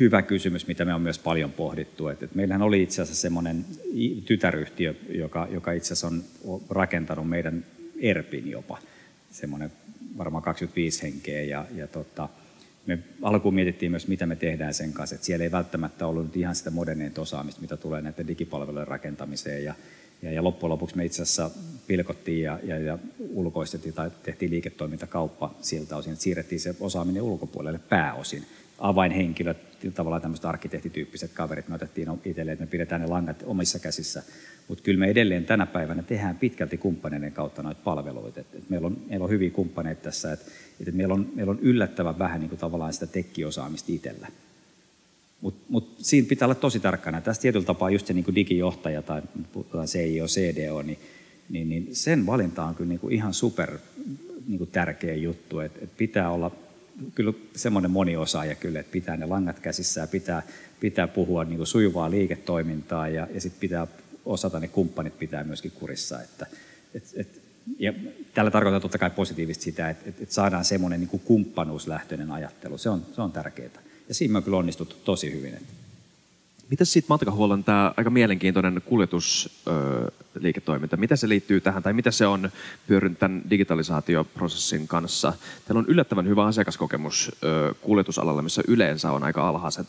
hyvä kysymys, mitä me on myös paljon pohdittu. Että meillähän oli itse asiassa semmoinen tytäryhtiö, joka, joka itse asiassa on rakentanut meidän ERPin jopa, semmoinen varmaan 25 henkeä ja, ja tota, me alkuun mietittiin myös, mitä me tehdään sen kanssa. Että siellä ei välttämättä ollut ihan sitä moderneinta osaamista, mitä tulee näiden digipalvelujen rakentamiseen. Ja, ja, ja loppujen lopuksi me itse asiassa pilkottiin ja, ja, ja ulkoistettiin tai tehtiin liiketoimintakauppa siltä osin, että siirrettiin se osaaminen ulkopuolelle pääosin. Avainhenkilöt, tavallaan tämmöiset arkkitehtityyppiset kaverit, me otettiin itselleen, että me pidetään ne langat omissa käsissä. Mutta kyllä me edelleen tänä päivänä tehdään pitkälti kumppaneiden kautta noita palveluita. Et, et meillä, on, meillä on hyviä kumppaneita tässä, että et meillä, on, meillä on yllättävän vähän niin kuin tavallaan sitä tekkiosaamista itsellä. Mutta mut siinä pitää olla tosi tarkkana. Tässä tietyllä tapaa just se niin kuin digijohtaja tai CIO, CDO, niin, niin, niin sen valinta on kyllä niin kuin ihan super niin kuin tärkeä juttu. Et, et pitää olla kyllä semmoinen moniosaaja kyllä, että pitää ne langat käsissä ja pitää, pitää puhua niin kuin sujuvaa liiketoimintaa ja, ja sitten pitää osata ne kumppanit pitää myöskin kurissa. Että, et, et, ja tällä tarkoittaa totta kai positiivisesti sitä, että, että saadaan semmoinen niin kuin kumppanuuslähtöinen ajattelu. Se on, se on tärkeää. Ja siinä me on kyllä onnistuttu tosi hyvin. Että Miten sitten matkahuollon tämä aika mielenkiintoinen kuljetusliiketoiminta, mitä se liittyy tähän tai mitä se on pyörinyt tämän digitalisaatioprosessin kanssa? Teillä on yllättävän hyvä asiakaskokemus kuljetusalalla, missä yleensä on aika alhaiset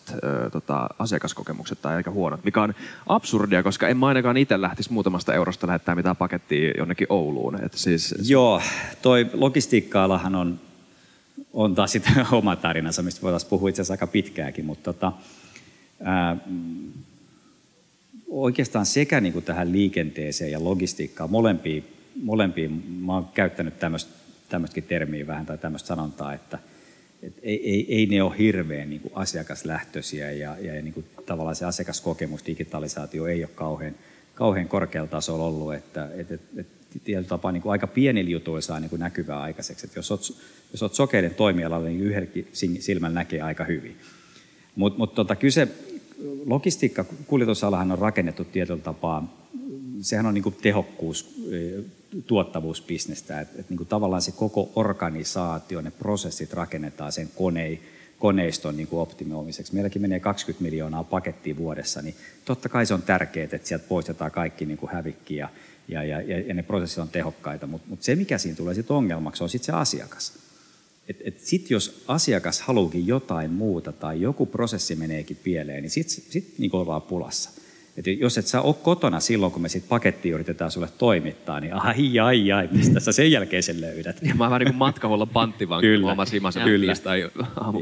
tota, asiakaskokemukset tai aika huonot, mikä on absurdia, koska en mä ainakaan itse lähtisi muutamasta eurosta lähettää mitään pakettia jonnekin Ouluun. Et siis... Joo, toi logistiikka-alahan on, on taas sitten oma tarinansa, mistä voitaisiin puhua itse asiassa aika pitkääkin, mutta tota, ää, oikeastaan sekä niin kuin tähän liikenteeseen ja logistiikkaan, molempiin, molempiin mä oon käyttänyt tämmöistä, tämmöistäkin termiä vähän tai tämmöistä sanontaa, että et ei, ei, ei ne ole hirveän niin kuin asiakaslähtöisiä ja, ja niin kuin tavallaan se asiakaskokemus, digitalisaatio ei ole kauhean, kauhean korkealla tasolla ollut, että et, et, et, tietyllä tapaa niin kuin aika pienillä jutuilla saa niin kuin näkyvää aikaiseksi. Että jos olet, jos sokeiden toimialalla, niin yhdenkin silmällä näkee aika hyvin. Mutta mut tota, kyse, logistiikka, kuljetusalahan on rakennettu tietyllä tapaa, sehän on niinku tehokkuus, e, tuottavuusbisnestä, että et niinku tavallaan se koko organisaatio, ne prosessit rakennetaan sen konei, koneiston niin kuin optimoimiseksi. Meilläkin menee 20 miljoonaa pakettia vuodessa, niin totta kai se on tärkeää, että sieltä poistetaan kaikki niin kuin hävikki ja, ja, ja, ja ne prosessit on tehokkaita, mutta mut se mikä siinä tulee sitten ongelmaksi on sitten se asiakas. Et, et sitten jos asiakas haluukin jotain muuta tai joku prosessi meneekin pieleen, niin sitten sit niin ollaan pulassa. Et jos et sä ole kotona silloin, kun me sitten pakettia yritetään sulle toimittaa, niin ai ai ai, mistä sä sen jälkeen sen löydät? Ja mä vähän niin kuin matkahuolla panttivankin, Kyllä. huomasin Kyllä. tai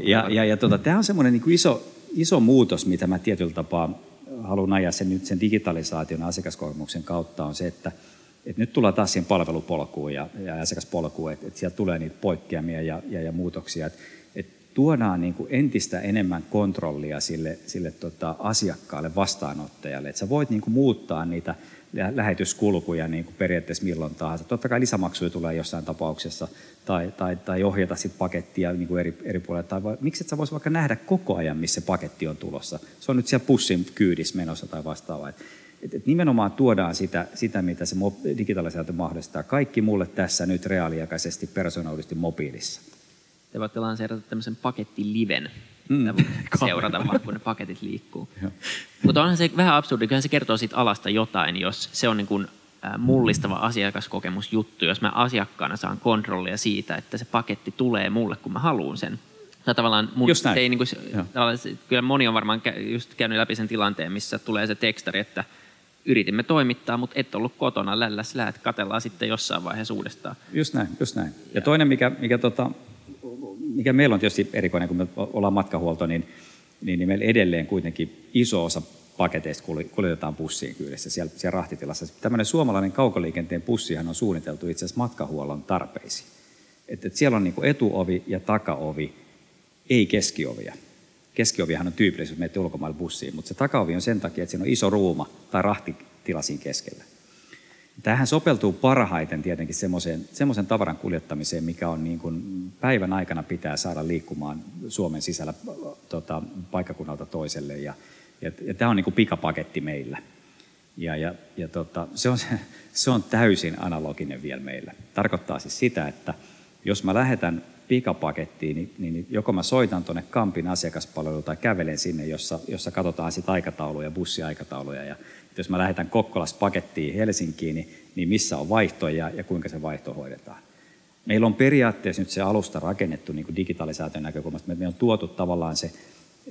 Ja, ja, ja tota, tämä on semmoinen niin iso, iso muutos, mitä mä tietyllä tapaa haluan ajaa sen, nyt sen digitalisaation asiakaskokemuksen kautta, on se, että – et nyt tullaan taas siihen palvelupolkuun ja, ja asiakaspolkuun, että et sieltä tulee niitä poikkeamia ja, ja, ja muutoksia. Että et tuodaan niin kuin entistä enemmän kontrollia sille, sille tota asiakkaalle, vastaanottajalle. Että sä voit niin kuin muuttaa niitä lähetyskulkuja niin kuin periaatteessa milloin tahansa. Totta kai lisämaksuja tulee jossain tapauksessa tai, tai, tai ohjata sit pakettia niin kuin eri, eri puolilla. Tai vai, miksi et sä vois vaikka nähdä koko ajan, missä paketti on tulossa. Se on nyt siellä pussin kyydissä menossa tai vastaavaa. Et, et, nimenomaan tuodaan sitä, sitä, mitä se digitalisaatio mahdollistaa. Kaikki mulle tässä nyt reaaliaikaisesti personaalisesti mobiilissa. Te voitte lanseerata tämmöisen pakettiliven, mm. seurata vaan, kun ne paketit liikkuu. Mutta onhan se vähän absurdi, kyllä se kertoo siitä alasta jotain, jos se on niin kuin mullistava asiakaskokemusjuttu, jos mä asiakkaana saan kontrollia siitä, että se paketti tulee mulle, kun mä haluan sen. Tai tavallaan mun, just näin. ei, niin kuin, tavallaan, kyllä moni on varmaan just käynyt läpi sen tilanteen, missä tulee se tekstari, että yritimme toimittaa, mutta et ollut kotona, lälläs lähet, katellaan sitten jossain vaiheessa uudestaan. Just näin, just näin. Ja, ja toinen, mikä, mikä, tota, mikä meillä on tietysti erikoinen, kun me ollaan matkahuolto, niin, niin, niin meillä edelleen kuitenkin iso osa paketeista kuljetetaan bussiin kyydessä siellä, siellä rahtitilassa. Tämmöinen suomalainen kaukoliikenteen bussihan on suunniteltu itse asiassa matkahuollon tarpeisiin. Että et siellä on niin etuovi ja takaovi, ei keskiovia. Keskiovihan on tyypillisesti, jos menette ulkomaille bussiin, mutta se takaovi on sen takia, että siinä on iso ruuma tai rahtitila siinä keskellä. Tähän sopeltuu parhaiten tietenkin semmoisen tavaran kuljettamiseen, mikä on niin kuin päivän aikana pitää saada liikkumaan Suomen sisällä tota, paikkakunnalta toiselle. Ja, ja, ja tämä on niin kuin pikapaketti meillä. Ja, ja, ja tota, se, on, se on täysin analoginen vielä meillä. Tarkoittaa siis sitä, että jos mä lähetän pikapakettiin, niin, niin joko mä soitan tuonne Kampin asiakaspalveluun tai kävelen sinne, jossa, jossa katsotaan sit aikatauluja, bussiaikatauluja. Ja jos mä lähetän Kokkolasta pakettiin Helsinkiin, niin, niin missä on vaihto ja, ja kuinka se vaihto hoidetaan. Meillä on periaatteessa nyt se alusta rakennettu niin kuin digitalisaation näkökulmasta. Me on tuotu tavallaan se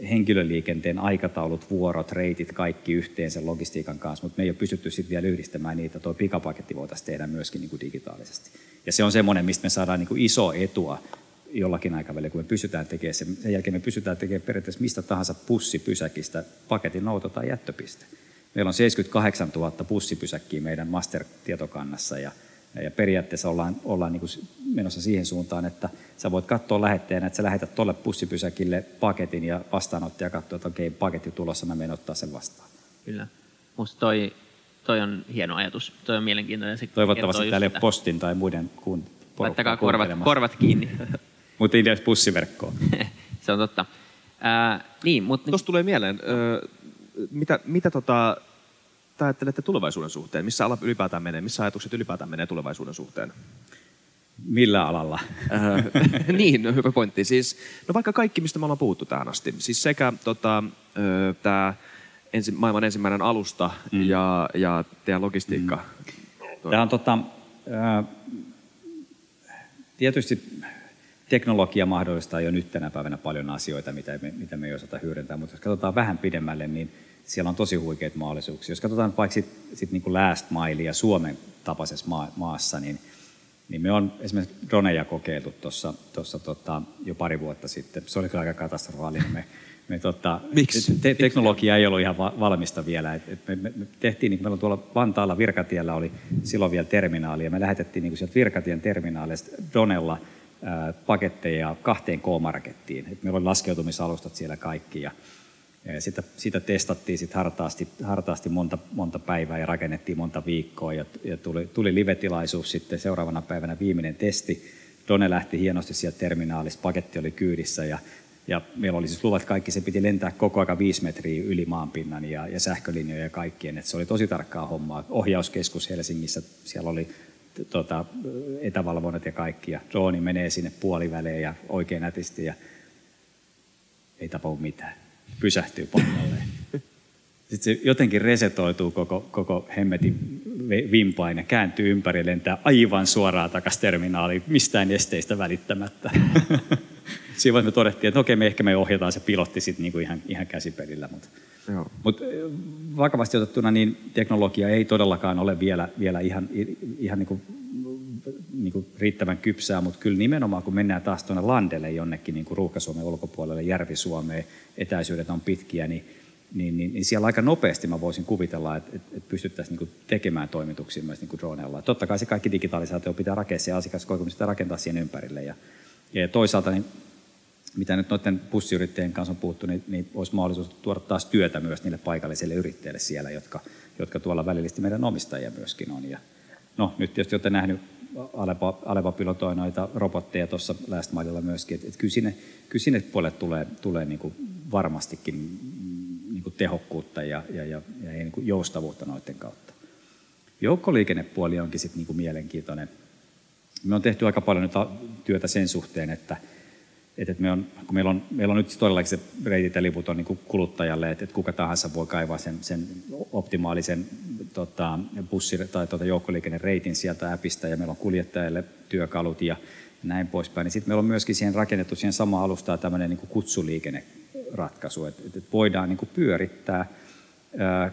henkilöliikenteen aikataulut, vuorot, reitit, kaikki yhteen sen logistiikan kanssa, mutta me ei ole pystytty sitten vielä yhdistämään niitä. Tuo pikapaketti voitaisiin tehdä myöskin niin kuin digitaalisesti. Ja se on semmoinen, mistä me saadaan niin kuin iso etua jollakin aikavälillä, kun me pystytään tekemään sen. Sen jälkeen me pystytään tekemään periaatteessa mistä tahansa pussipysäkistä paketin nouto tai jättöpiste. Meillä on 78 000 pussipysäkkiä meidän master-tietokannassa ja, ja periaatteessa ollaan, ollaan niin kuin menossa siihen suuntaan, että sä voit katsoa lähettäjänä, että sä lähetät tuolle pussipysäkille paketin ja vastaanottaja katsoo, että okei, paketti tulossa, mä menen ottaa sen vastaan. Kyllä. Musta toi, toi on hieno ajatus. Toi on mielenkiintoinen. Se Toivottavasti täällä ei ole postin tai muiden kuun Laittakaa korvat, korvat kiinni. Mutta ei edes pussiverkkoa. se on totta. Ää, niin, mutta... Tuosta tulee mieleen, ö, mitä, mitä tota, te ajattelette tulevaisuuden suhteen? Missä ala ylipäätään menee? Missä ajatukset ylipäätään menee tulevaisuuden suhteen? Millä alalla? Äh, niin, no, hyvä pointti. Siis, no vaikka kaikki, mistä me ollaan puhuttu tähän asti. Siis sekä tota, tämä ensi, maailman ensimmäinen alusta mm. ja, ja teidän logistiikka. Mm. Tämä on tota, äh, tietysti teknologia mahdollistaa jo nyt tänä päivänä paljon asioita, mitä me, mitä me ei osata hyödyntää, mutta jos katsotaan vähän pidemmälle, niin siellä on tosi huikeita mahdollisuuksia. Jos katsotaan vaikka sit, sit niin kuin last milea Suomen tapaisessa maa, maassa, niin, niin me on esimerkiksi droneja kokeiltu tuossa tota, jo pari vuotta sitten. Se oli kyllä aika katastrofaalinen. Me, me, tota, Miksi? Te, teknologia ei ollut ihan valmista vielä. Et, et me, me, me tehtiin, niin meillä on tuolla Vantaalla Virkatiellä oli silloin vielä terminaali, ja me lähetettiin niin sieltä Virkatien terminaalista dronella – paketteja kahteen K-markettiin. Et meillä oli laskeutumisalustat siellä kaikki ja sitä, sitä testattiin sit hartaasti, hartaasti monta, monta päivää ja rakennettiin monta viikkoa ja, ja tuli, tuli live-tilaisuus sitten seuraavana päivänä viimeinen testi. Done lähti hienosti sieltä terminaalista, paketti oli kyydissä ja, ja meillä oli siis luvat kaikki, se piti lentää koko aika viisi metriä yli maanpinnan ja, ja sähkölinjoja ja kaikkien, että se oli tosi tarkkaa hommaa. Ohjauskeskus Helsingissä, siellä oli tota, etävalvonnat ja kaikki, ja drooni menee sinne puoliväleen ja oikein nätisti, ja ei tapahdu mitään. Pysähtyy paikalleen. Sitten se jotenkin resetoituu koko, koko hemmetin vimpain ja kääntyy ympäri lentää aivan suoraan takaisin terminaaliin, mistään esteistä välittämättä. Siinä me todettiin, että okei, me ehkä me ohjataan se pilotti sitten niinku ihan, ihan käsipelillä, mutta. Mut vakavasti otettuna niin teknologia ei todellakaan ole vielä, vielä ihan, ihan niin kuin, niin kuin riittävän kypsää, mutta kyllä nimenomaan kun mennään taas tuonne landelle jonnekin niin kuin Ruuhka-Suomen ulkopuolelle, Järvi-Suomeen, etäisyydet on pitkiä, niin, niin, niin, niin siellä aika nopeasti mä voisin kuvitella, että, että, että pystyttäisiin niin tekemään toimituksia myös niin kuin droneilla. Totta kai se kaikki digitalisaatio pitää rakentaa ja asiakaskokemusta rakentaa siihen ympärille. Ja, ja toisaalta niin mitä nyt noiden bussiyrittäjien kanssa on puhuttu, niin, niin olisi mahdollisuus tuoda taas työtä myös niille paikallisille yrittäjille siellä, jotka, jotka tuolla välillisesti meidän omistajia myöskin on. Ja, no nyt tietysti olette nähnyt Alepa, Alepa pilotoi noita robotteja tuossa Last myöskin, että et kyllä, sinne, kyllä sinne puolelle tulee, tulee niin varmastikin niin tehokkuutta ja, ja, ja, ja niin joustavuutta noiden kautta. Joukkoliikennepuoli onkin sitten niin mielenkiintoinen. Me on tehty aika paljon nyt työtä sen suhteen, että, että me on, kun meillä on, meillä on nyt todellakin se reitit ja liput on niin kuluttajalle, että, että kuka tahansa voi kaivaa sen, sen optimaalisen tota, bussi- tai tota, joukkoliikennereitin sieltä appista ja meillä on kuljettajille työkalut ja näin poispäin. Sitten meillä on myöskin siihen rakennettu siihen samaan alustaan tämmöinen niin kutsuliikenneratkaisu, että, että voidaan niin pyörittää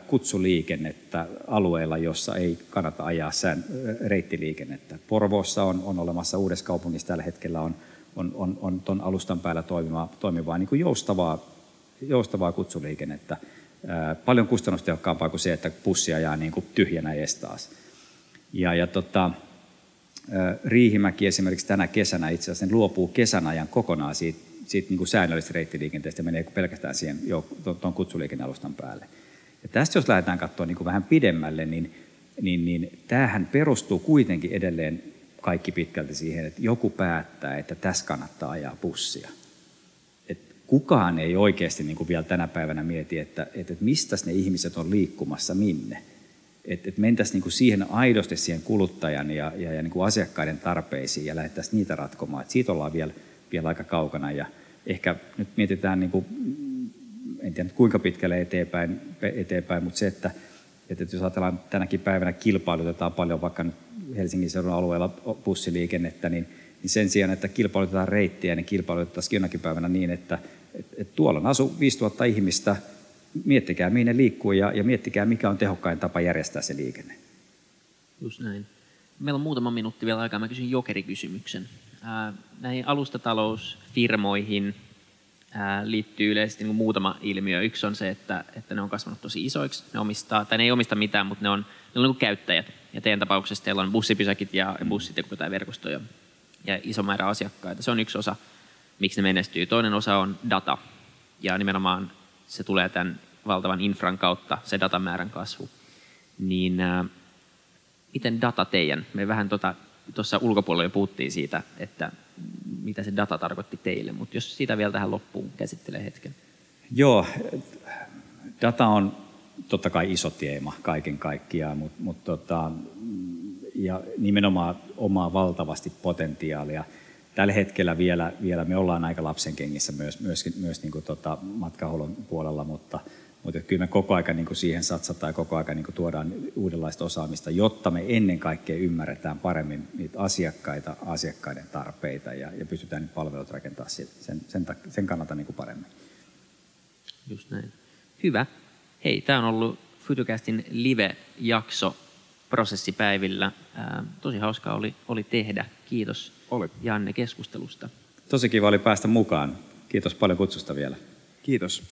kutsuliikennettä alueilla, jossa ei kannata ajaa sään, reittiliikennettä. Porvoossa on, on olemassa uudessa kaupungissa tällä hetkellä on, on, on, on ton alustan päällä toimivaa, toimivaa niin kuin joustavaa, joustavaa kutsuliikennettä. Ää, paljon kustannustehokkaampaa kuin se, että bussi ajaa niin kuin tyhjänä estaas. Ja, ja tota, Riihimäki esimerkiksi tänä kesänä itse asiassa luopuu kesän ajan kokonaan siitä, siitä niin kuin säännöllisestä reittiliikenteestä ja menee pelkästään siihen tuon kutsuliikennealustan päälle. Ja tästä jos lähdetään katsoa niin kuin vähän pidemmälle, niin, niin, niin tämähän perustuu kuitenkin edelleen kaikki pitkälti siihen, että joku päättää, että tässä kannattaa ajaa bussia. Et kukaan ei oikeasti niin kuin vielä tänä päivänä mieti, että, että, mistä ne ihmiset on liikkumassa minne. Että, että mentäisiin niin kuin siihen aidosti siihen kuluttajan ja, ja, ja niin kuin asiakkaiden tarpeisiin ja lähdettäisiin niitä ratkomaan. Että siitä ollaan vielä, vielä aika kaukana ja ehkä nyt mietitään niin kuin en tiedä kuinka pitkälle eteenpäin, eteenpäin mutta se, että, että jos ajatellaan tänäkin päivänä kilpailutetaan paljon vaikka nyt Helsingin seudun alueella bussiliikennettä, niin, niin sen sijaan, että kilpailutetaan reittiä, niin kilpailutettaisiin jonakin päivänä niin, että, että, että tuolla on asu 5000 ihmistä, miettikää minne liikkuu ja, ja miettikää mikä on tehokkain tapa järjestää se liikenne. Just näin. Meillä on muutama minuutti vielä aikaa. Mä kysyn jokerikysymyksen. Ää, näihin alustatalousfirmoihin, liittyy yleisesti niin muutama ilmiö. Yksi on se, että, että ne on kasvanut tosi isoiksi. Ne omistaa, tai ne ei omista mitään, mutta ne on, ne on niin käyttäjät. Ja teidän tapauksessa teillä on bussipysäkit ja bussit ja jotain verkostoja ja iso määrä asiakkaita. Se on yksi osa, miksi ne menestyy. Toinen osa on data. Ja nimenomaan se tulee tämän valtavan infran kautta, se datamäärän kasvu. Niin äh, miten data teidän? Me vähän tuota, tuossa ulkopuolella jo puhuttiin siitä, että mitä se data tarkoitti teille, mutta jos sitä vielä tähän loppuun käsittelee hetken. Joo, data on totta kai iso teema kaiken kaikkiaan, mutta, mutta tota, ja nimenomaan omaa valtavasti potentiaalia. Tällä hetkellä vielä, vielä me ollaan aika lapsen kengissä myös, myös, myös niin kuin tota matkahuollon puolella, mutta, mutta kyllä me koko ajan niin siihen satsataan ja koko ajan niin tuodaan uudenlaista osaamista, jotta me ennen kaikkea ymmärretään paremmin niitä asiakkaita, asiakkaiden tarpeita ja, ja pystytään niitä palvelut rakentamaan sen, sen, sen kannalta niin paremmin. Just näin. Hyvä. Hei, tämä on ollut Futucastin live-jakso prosessipäivillä. Ää, tosi hauskaa oli, oli tehdä. Kiitos oli. Janne keskustelusta. Tosi kiva oli päästä mukaan. Kiitos paljon kutsusta vielä. Kiitos.